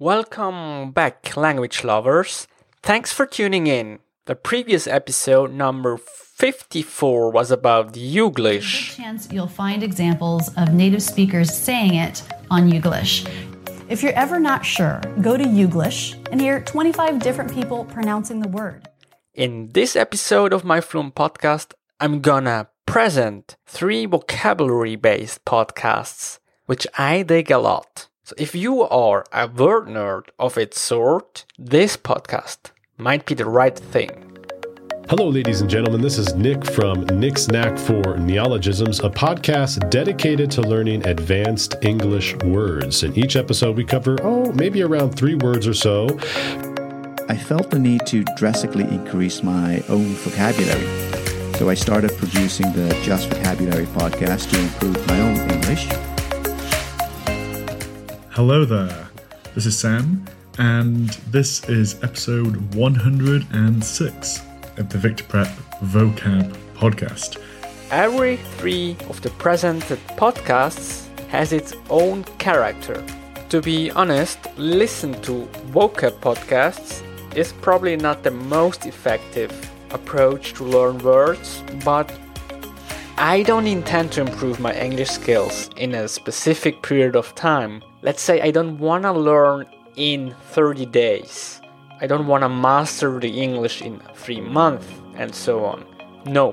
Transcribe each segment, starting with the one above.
Welcome back, language lovers. Thanks for tuning in. The previous episode, number 54, was about Youglish. chance you'll find examples of native speakers saying it on Youglish. If you're ever not sure, go to Youglish and hear 25 different people pronouncing the word. In this episode of my Fluent podcast, I'm gonna present three vocabulary based podcasts, which I dig a lot. So if you are a word nerd of its sort, this podcast might be the right thing. Hello, ladies and gentlemen. This is Nick from Nick's Knack for Neologisms, a podcast dedicated to learning advanced English words. In each episode, we cover, oh, maybe around three words or so. I felt the need to drastically increase my own vocabulary. So I started producing the Just Vocabulary podcast to improve my own English. Hello there, this is Sam, and this is episode 106 of the Victor Prep Vocab Podcast. Every three of the presented podcasts has its own character. To be honest, listen to vocab podcasts is probably not the most effective approach to learn words, but I don't intend to improve my English skills in a specific period of time. Let's say I don't want to learn in 30 days. I don't want to master the English in 3 months and so on. No.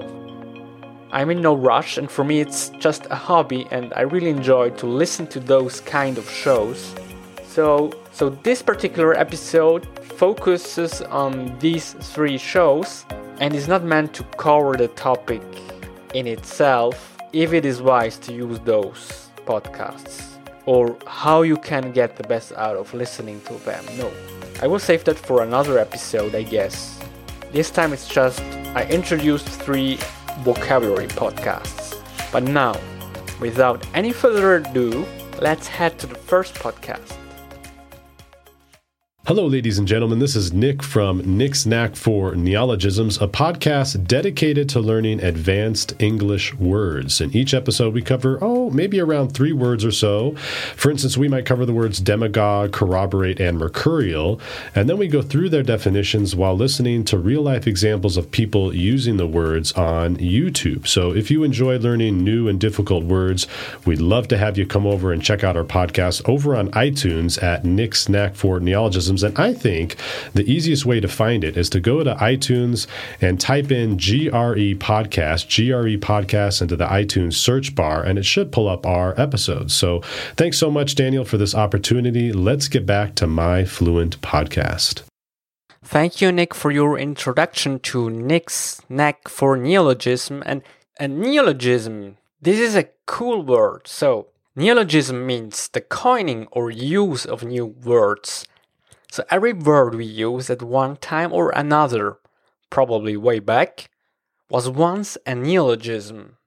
I'm in no rush and for me it's just a hobby and I really enjoy to listen to those kind of shows. So so this particular episode focuses on these three shows and is not meant to cover the topic in itself if it is wise to use those podcasts or how you can get the best out of listening to them. No. I will save that for another episode, I guess. This time it's just I introduced three vocabulary podcasts. But now, without any further ado, let's head to the first podcast. Hello, ladies and gentlemen. This is Nick from Nick's Knack for Neologisms, a podcast dedicated to learning advanced English words. In each episode, we cover, oh, maybe around three words or so. For instance, we might cover the words demagogue, corroborate, and mercurial, and then we go through their definitions while listening to real life examples of people using the words on YouTube. So if you enjoy learning new and difficult words, we'd love to have you come over and check out our podcast over on iTunes at Nick's Knack for Neologisms. And I think the easiest way to find it is to go to iTunes and type in GRE Podcast, GRE Podcast into the iTunes search bar, and it should pull up our episodes. So thanks so much, Daniel, for this opportunity. Let's get back to my Fluent podcast. Thank you, Nick, for your introduction to Nick's knack for neologism. And a neologism, this is a cool word. So, neologism means the coining or use of new words. So, every word we use at one time or another, probably way back, was once a neologism.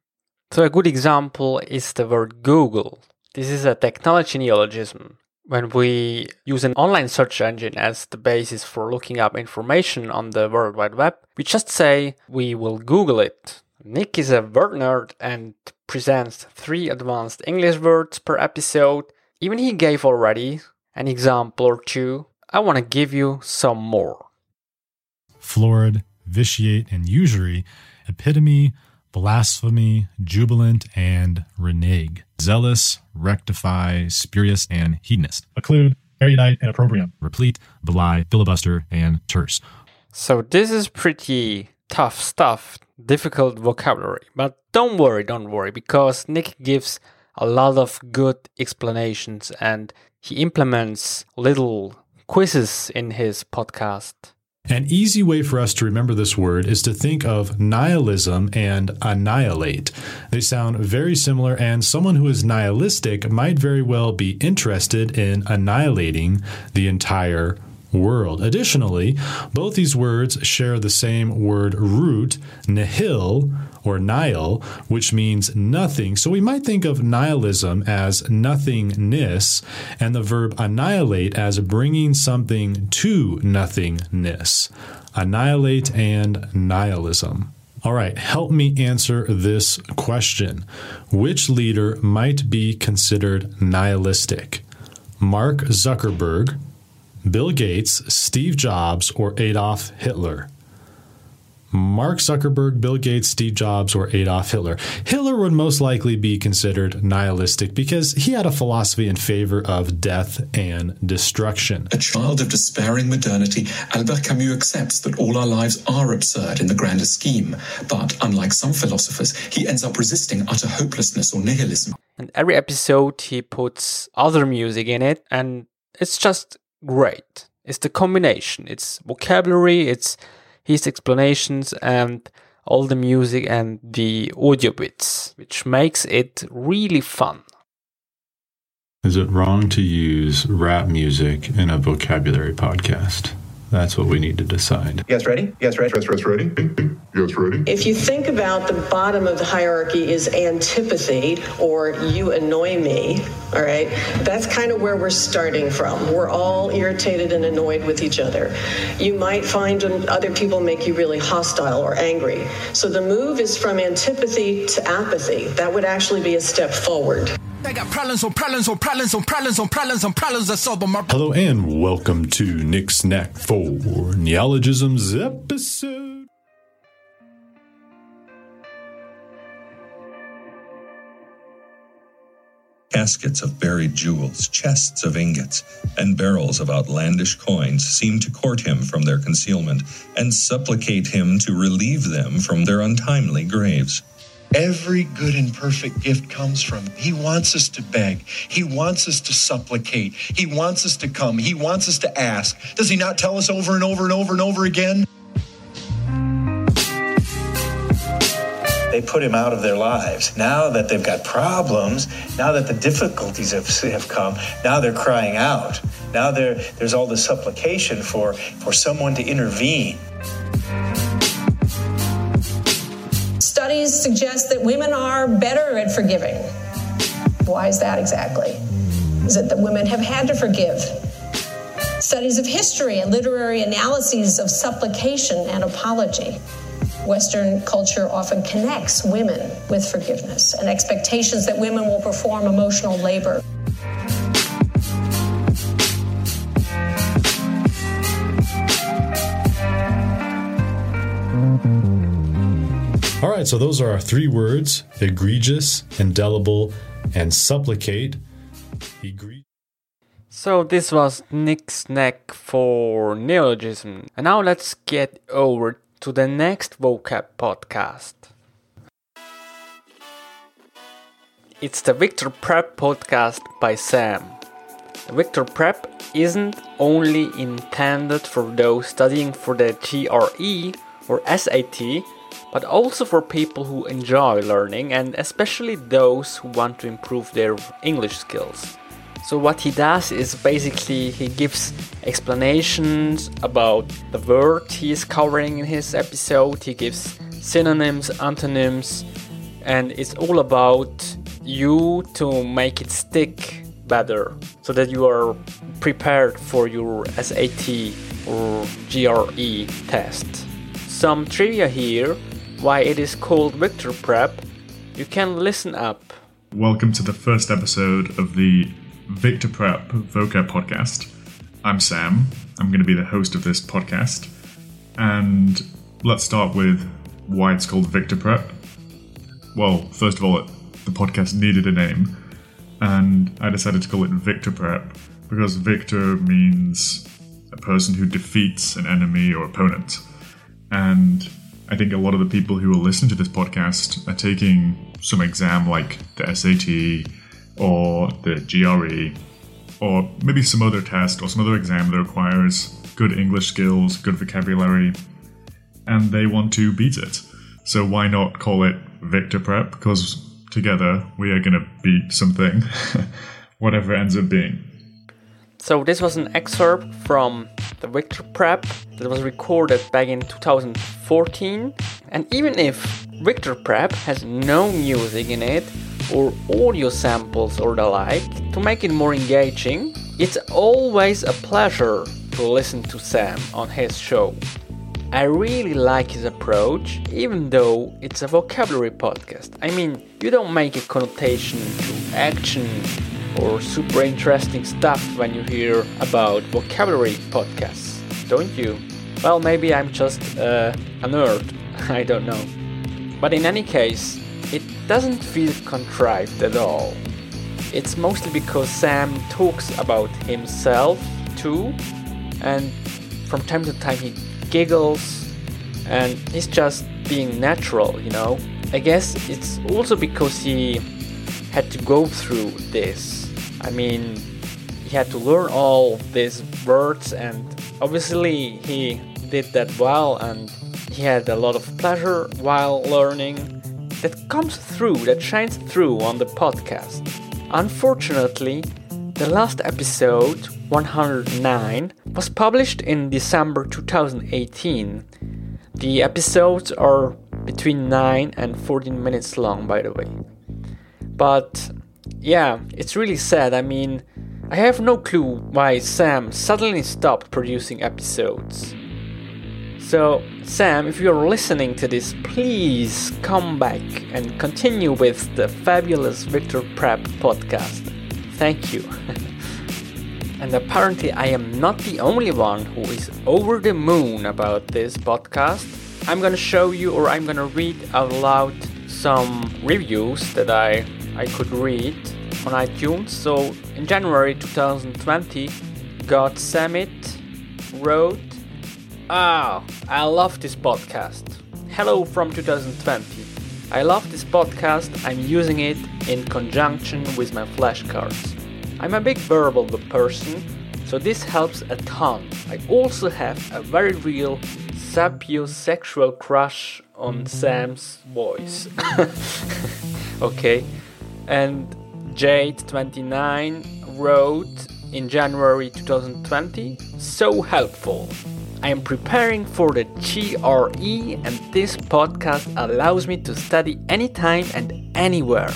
So, a good example is the word Google. This is a technology neologism when we use an online search engine as the basis for looking up information on the World Wide Web, we just say we will Google it. Nick is a word nerd and presents three advanced English words per episode. Even he gave already an example or two. I want to give you some more. Florid, vitiate, and usury, epitome, blasphemy, jubilant, and renege. Zealous, rectify, spurious, and hedonist. Occlude, erudite, and opprobrium. Replete, belie, filibuster, and terse. So this is pretty tough stuff, difficult vocabulary. But don't worry, don't worry, because Nick gives a lot of good explanations and he implements little quizzes in his podcast. An easy way for us to remember this word is to think of nihilism and annihilate. They sound very similar, and someone who is nihilistic might very well be interested in annihilating the entire world. Additionally, both these words share the same word root, nihil, or nihil, which means nothing. So we might think of nihilism as nothingness and the verb annihilate as bringing something to nothingness. Annihilate and nihilism. All right, help me answer this question. Which leader might be considered nihilistic? Mark Zuckerberg, Bill Gates, Steve Jobs, or Adolf Hitler? Mark Zuckerberg, Bill Gates, Steve Jobs, or Adolf Hitler. Hitler would most likely be considered nihilistic because he had a philosophy in favor of death and destruction. A child of despairing modernity, Albert Camus accepts that all our lives are absurd in the grander scheme, but unlike some philosophers, he ends up resisting utter hopelessness or nihilism. And every episode he puts other music in it, and it's just great. It's the combination. It's vocabulary, it's his explanations, and all the music and the audio bits, which makes it really fun. Is it wrong to use rap music in a vocabulary podcast? That's what we need to decide. You guys ready? You guys ready? Yes, yes, ready? Yes, ready? If you think about the bottom of the hierarchy is antipathy or you annoy me, all right, that's kind of where we're starting from. We're all irritated and annoyed with each other. You might find other people make you really hostile or angry. So the move is from antipathy to apathy. That would actually be a step forward. They got problems on problems on problems on problems on problems on problems that solve them. Hello and welcome to Nick's Knack for Neologisms episode. Caskets of buried jewels, chests of ingots, and barrels of outlandish coins seem to court him from their concealment and supplicate him to relieve them from their untimely graves. Every good and perfect gift comes from. He wants us to beg. He wants us to supplicate. He wants us to come. He wants us to ask. Does he not tell us over and over and over and over again? They put him out of their lives. Now that they've got problems, now that the difficulties have, have come, now they're crying out. Now there's all this supplication for, for someone to intervene. Studies suggest that women are better at forgiving. Why is that exactly? Is it that women have had to forgive? Studies of history and literary analyses of supplication and apology. Western culture often connects women with forgiveness and expectations that women will perform emotional labor. Right, so those are our three words egregious, indelible, and supplicate. Egre- So this was Nick's Knack for Neologism. And now let's get over to the next vocab podcast. It's the Victor Prep podcast by Sam. The Victor Prep isn't only intended for those studying for the GRE or SAT, but also for people who enjoy learning and especially those who want to improve their English skills. So what he does is basically he gives explanations about the word he is covering in his episode. He gives synonyms, antonyms, and it's all about you to make it stick better so that you are prepared for your SAT or GRE test. Some trivia here why it is called Victor Prep. You can listen up. Welcome to the first episode of the Victor Prep vocab podcast. I'm Sam. I'm going to be the host of this podcast. And let's start with why it's called Victor Prep. Well, first of all, the podcast needed a name, and I decided to call it Victor Prep because Victor means a person who defeats an enemy or opponent. And I think a lot of the people who will listen to this podcast are taking some exam like the SAT or the GRE or maybe some other test or some other exam that requires good English skills, good vocabulary, and they want to beat it. So why not call it Victor Prep? Because together we are going to beat something, whatever it ends up being. So this was an excerpt from the Victor Prep that was recorded back in 2014. And even if Victor Prep has no music in it, or audio samples or the like, to make it more engaging, it's always a pleasure to listen to Sam on his show. I really like his approach, even though it's a vocabulary podcast. I mean, you don't make a connotation to action or super interesting stuff when you hear about vocabulary podcasts, don't you? Well, maybe I'm just uh, a nerd, I don't know. But in any case, it doesn't feel contrived at all. It's mostly because Sam talks about himself too, and from time to time he giggles, and he's just being natural, you know. I guess it's also because he had to go through this. I mean, he had to learn all these words, and obviously he did that well, and he had a lot of pleasure while learning. That comes through, that shines through on the podcast. Unfortunately, the last episode, 109, was published in December 2018. The episodes are between 9 and 14 minutes long, by the way. But yeah, it's really sad. I mean, I have no clue why Sam suddenly stopped producing episodes. So, Sam, if you're listening to this, please come back and continue with the fabulous Victor Prep podcast. Thank you. and apparently, I am not the only one who is over the moon about this podcast. I'm gonna show you, or I'm gonna read out loud some reviews that I I could read on iTunes. So in January 2020, God Summit wrote, Ah, I love this podcast. Hello from 2020. I love this podcast. I'm using it in conjunction with my flashcards. I'm a big verbal person, so this helps a ton. I also have a very real sapiosexual crush on Sam's voice. okay, and Jade29 wrote in January 2020, so helpful. I am preparing for the GRE, and this podcast allows me to study anytime and anywhere.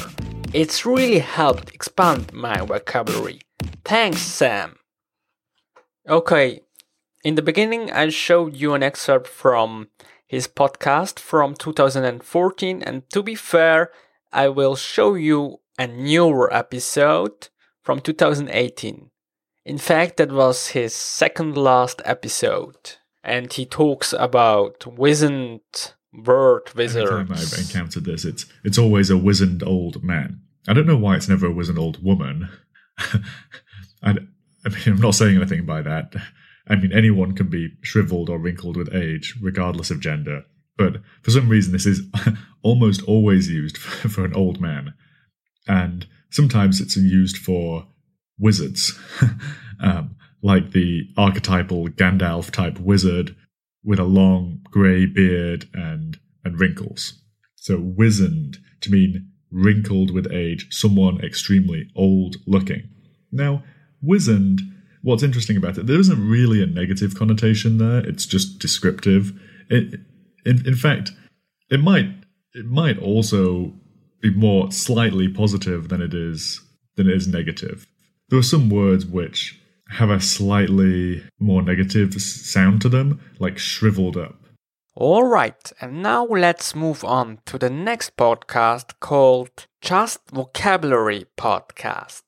It's really helped expand my vocabulary. Thanks, Sam. Okay, in the beginning, I showed you an excerpt from his podcast from 2014, and to be fair, I will show you a newer episode from 2018. In fact, that was his second last episode, and he talks about wizened word wizards. Every time I've encountered this, it's it's always a wizened old man. I don't know why it's never a wizened old woman. I, I mean, I'm not saying anything by that. I mean, anyone can be shriveled or wrinkled with age, regardless of gender. But for some reason, this is almost always used for, for an old man, and sometimes it's used for wizards, um, like the archetypal Gandalf type wizard with a long grey beard and and wrinkles. So wizened to mean wrinkled with age, someone extremely old looking. Now, wizened, what's interesting about it, there isn't really a negative connotation there. It's just descriptive. It, in, in fact, it might it might also be more slightly positive than it is than it is negative. There are some words which have a slightly more negative sound to them, like shriveled up. Alright, and now let's move on to the next podcast called Just Vocabulary Podcast.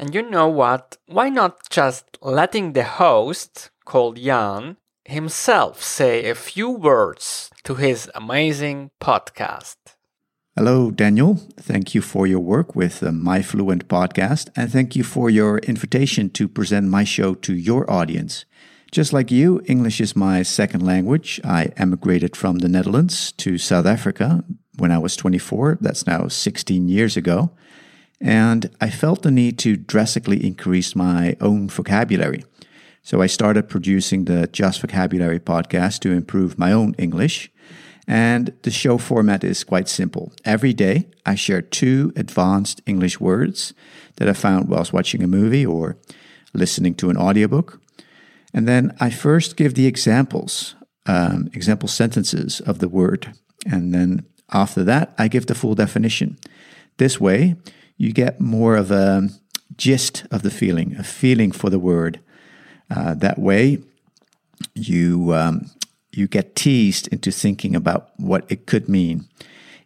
And you know what? Why not just letting the host, called Jan, himself say a few words to his amazing podcast? Hello, Daniel. Thank you for your work with the My Fluent podcast, and thank you for your invitation to present my show to your audience. Just like you, English is my second language. I emigrated from the Netherlands to South Africa when I was 24. That's now 16 years ago. And I felt the need to drastically increase my own vocabulary. So I started producing the Just Vocabulary podcast to improve my own English. And the show format is quite simple. Every day, I share two advanced English words that I found whilst watching a movie or listening to an audiobook. And then I first give the examples, um, example sentences of the word. And then after that, I give the full definition. This way, you get more of a gist of the feeling, a feeling for the word. Uh, that way, you um, you get teased into thinking about what it could mean.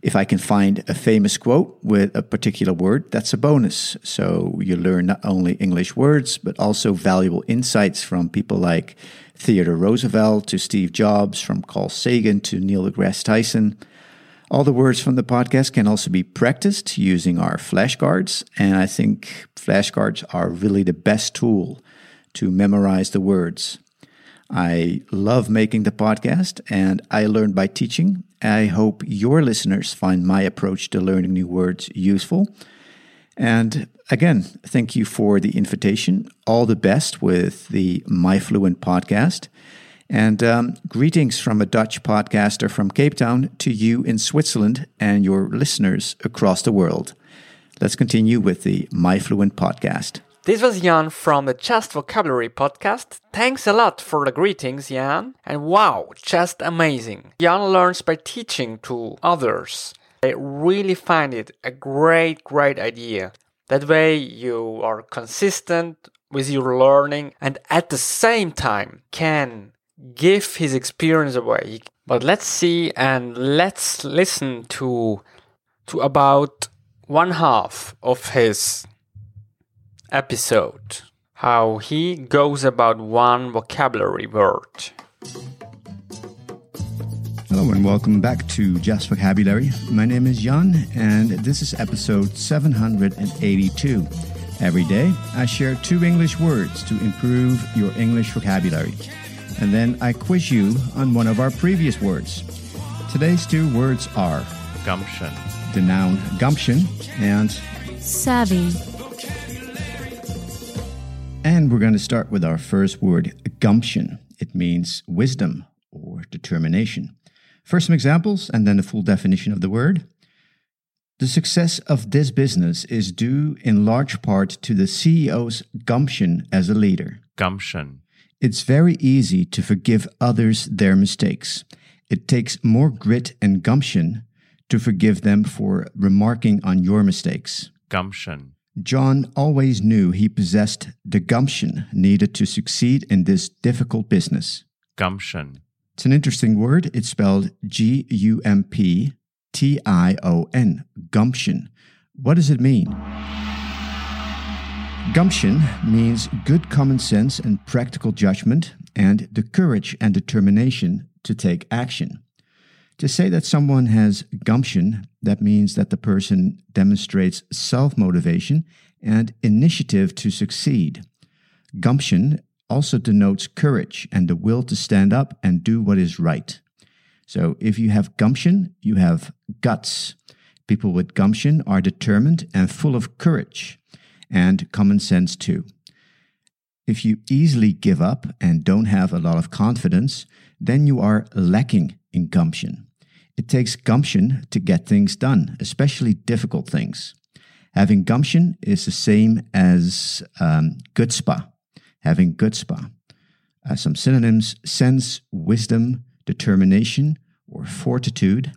If I can find a famous quote with a particular word, that's a bonus. So you learn not only English words, but also valuable insights from people like Theodore Roosevelt to Steve Jobs, from Carl Sagan to Neil deGrasse Tyson. All the words from the podcast can also be practiced using our flashcards, and I think flashcards are really the best tool to memorize the words. I love making the podcast and I learn by teaching. I hope your listeners find my approach to learning new words useful. And again, thank you for the invitation. All the best with the My Fluent podcast. And um, greetings from a Dutch podcaster from Cape Town to you in Switzerland and your listeners across the world. Let's continue with the My Fluent podcast. This was Jan from the Just Vocabulary podcast. Thanks a lot for the greetings, Jan. And wow, just amazing. Jan learns by teaching to others. I really find it a great, great idea. That way you are consistent with your learning and at the same time can give his experience away. But let's see and let's listen to to about one half of his episode how he goes about one vocabulary word. Hello and welcome back to Just Vocabulary. My name is Jan and this is episode 782. Every day I share two English words to improve your English vocabulary. And then I quiz you on one of our previous words. Today's two words are gumption, the noun gumption, and savvy. And we're going to start with our first word, gumption. It means wisdom or determination. First, some examples and then the full definition of the word. The success of this business is due in large part to the CEO's gumption as a leader. Gumption. It's very easy to forgive others their mistakes. It takes more grit and gumption to forgive them for remarking on your mistakes. Gumption. John always knew he possessed the gumption needed to succeed in this difficult business. Gumption. It's an interesting word. It's spelled G U M P T I O N. Gumption. What does it mean? Gumption means good common sense and practical judgment, and the courage and determination to take action. To say that someone has gumption, that means that the person demonstrates self motivation and initiative to succeed. Gumption also denotes courage and the will to stand up and do what is right. So if you have gumption, you have guts. People with gumption are determined and full of courage and common sense too. If you easily give up and don't have a lot of confidence, then you are lacking in gumption. It takes gumption to get things done, especially difficult things. Having gumption is the same as um, chutzpah. Having chutzpah. Uh, some synonyms sense, wisdom, determination, or fortitude,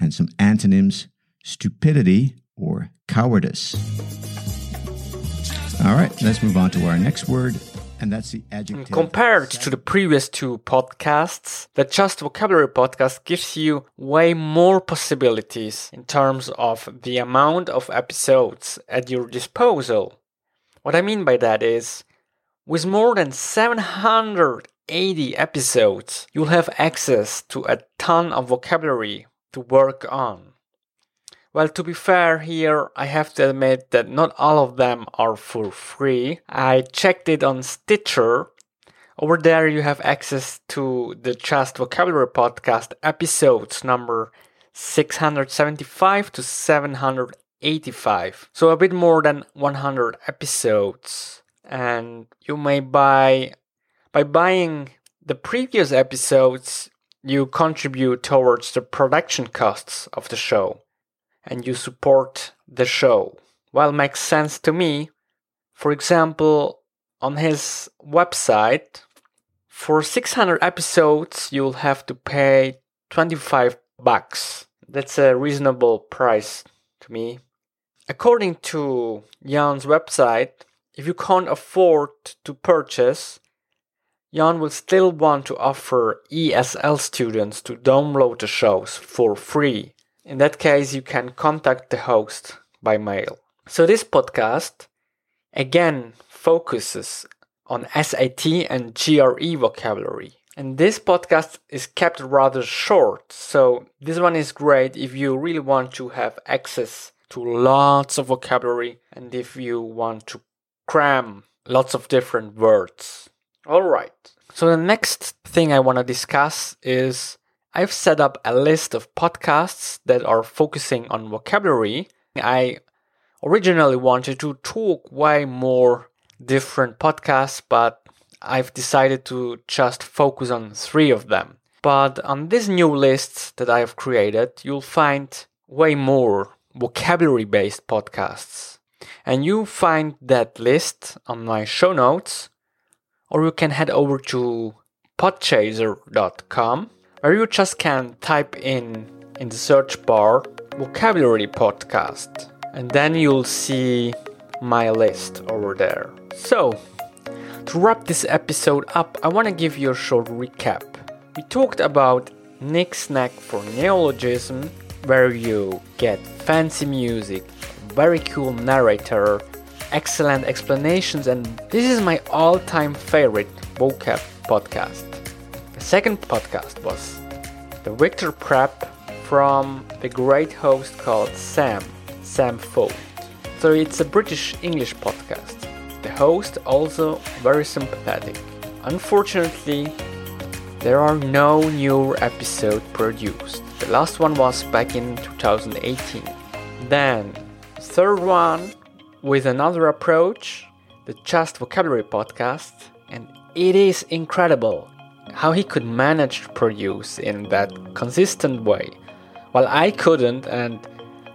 and some antonyms stupidity or cowardice. All right, let's move on to our next word, and that's the adjective. Compared to the previous two podcasts, the Just Vocabulary podcast gives you way more possibilities in terms of the amount of episodes at your disposal. What I mean by that is, with more than 780 episodes, you'll have access to a ton of vocabulary to work on. Well, to be fair here, I have to admit that not all of them are for free. I checked it on Stitcher. Over there, you have access to the Just Vocabulary Podcast episodes number 675 to 785. So a bit more than 100 episodes. And you may buy, by buying the previous episodes, you contribute towards the production costs of the show and you support the show. Well, makes sense to me. For example, on his website, for 600 episodes, you'll have to pay 25 bucks. That's a reasonable price to me. According to Jan's website, if you can't afford to purchase, Jan will still want to offer ESL students to download the shows for free In that case, you can contact the host by mail. So this podcast again focuses on SAT and GRE vocabulary. And this podcast is kept rather short, so this one is great if you really want to have access to lots of vocabulary and if you want to cram lots of different words. Alright, so the next thing I want to discuss is I've set up a list of podcasts that are focusing on vocabulary. I originally wanted to talk way more different podcasts, but I've decided to just focus on three of them. But on this new list that I have created, you'll find way more vocabulary based podcasts. And you find that list on my show notes, or you can head over to podchaser.com where you just can type in in the search bar vocabulary podcast and then you'll see my list over there. So, to wrap this episode up, I want to give you a short recap. We talked about Nick's Knack for Neologism, where you get fancy music, very cool narrator, excellent explanations, and this is my all time favorite vocab podcast. Second podcast was the Victor Prep from the great host called Sam, Sam Fold. So it's a British English podcast. The host also very sympathetic. Unfortunately, there are no new episode produced. The last one was back in 2018. Then, third one with another approach, the Just Vocabulary podcast, and it is incredible how he could manage to produce in that consistent way. While I couldn't, and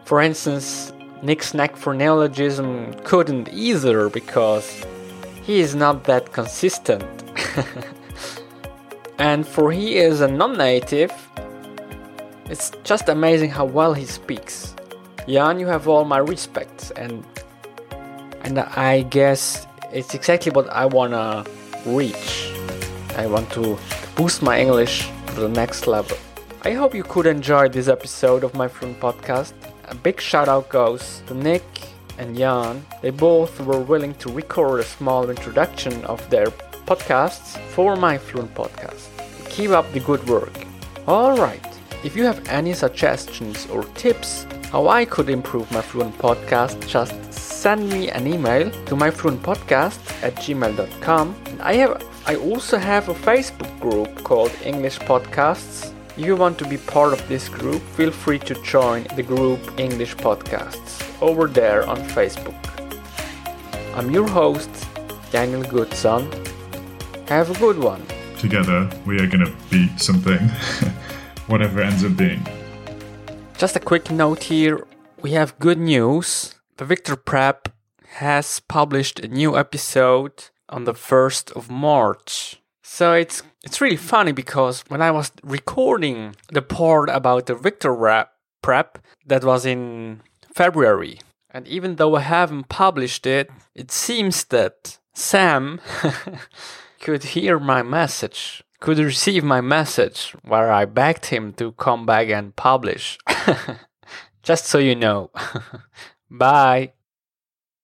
for instance, Nick's Knack for Neologism couldn't either because he is not that consistent. and for he is a non-native, it's just amazing how well he speaks. Jan, you have all my respect, and and I guess it's exactly what I wanna reach. I want to boost my English to the next level. I hope you could enjoy this episode of my Fluent podcast. A big shout out goes to Nick and Jan. They both were willing to record a small introduction of their podcasts for my Fluent podcast. Keep up the good work. Alright, if you have any suggestions or tips how I could improve my Fluent podcast, just send me an email to myfluentpodcast at gmail.com. I have I also have a Facebook group called English Podcasts. If you want to be part of this group, feel free to join the group English Podcasts over there on Facebook. I'm your host, Daniel Goodson. Have a good one. Together, we are going to beat something, whatever ends up being. Just a quick note here we have good news. The Victor Prep has published a new episode on the 1st of March. So it's it's really funny because when I was recording the part about the Victor rap prep that was in February and even though I haven't published it, it seems that Sam could hear my message, could receive my message where I begged him to come back and publish. Just so you know. Bye.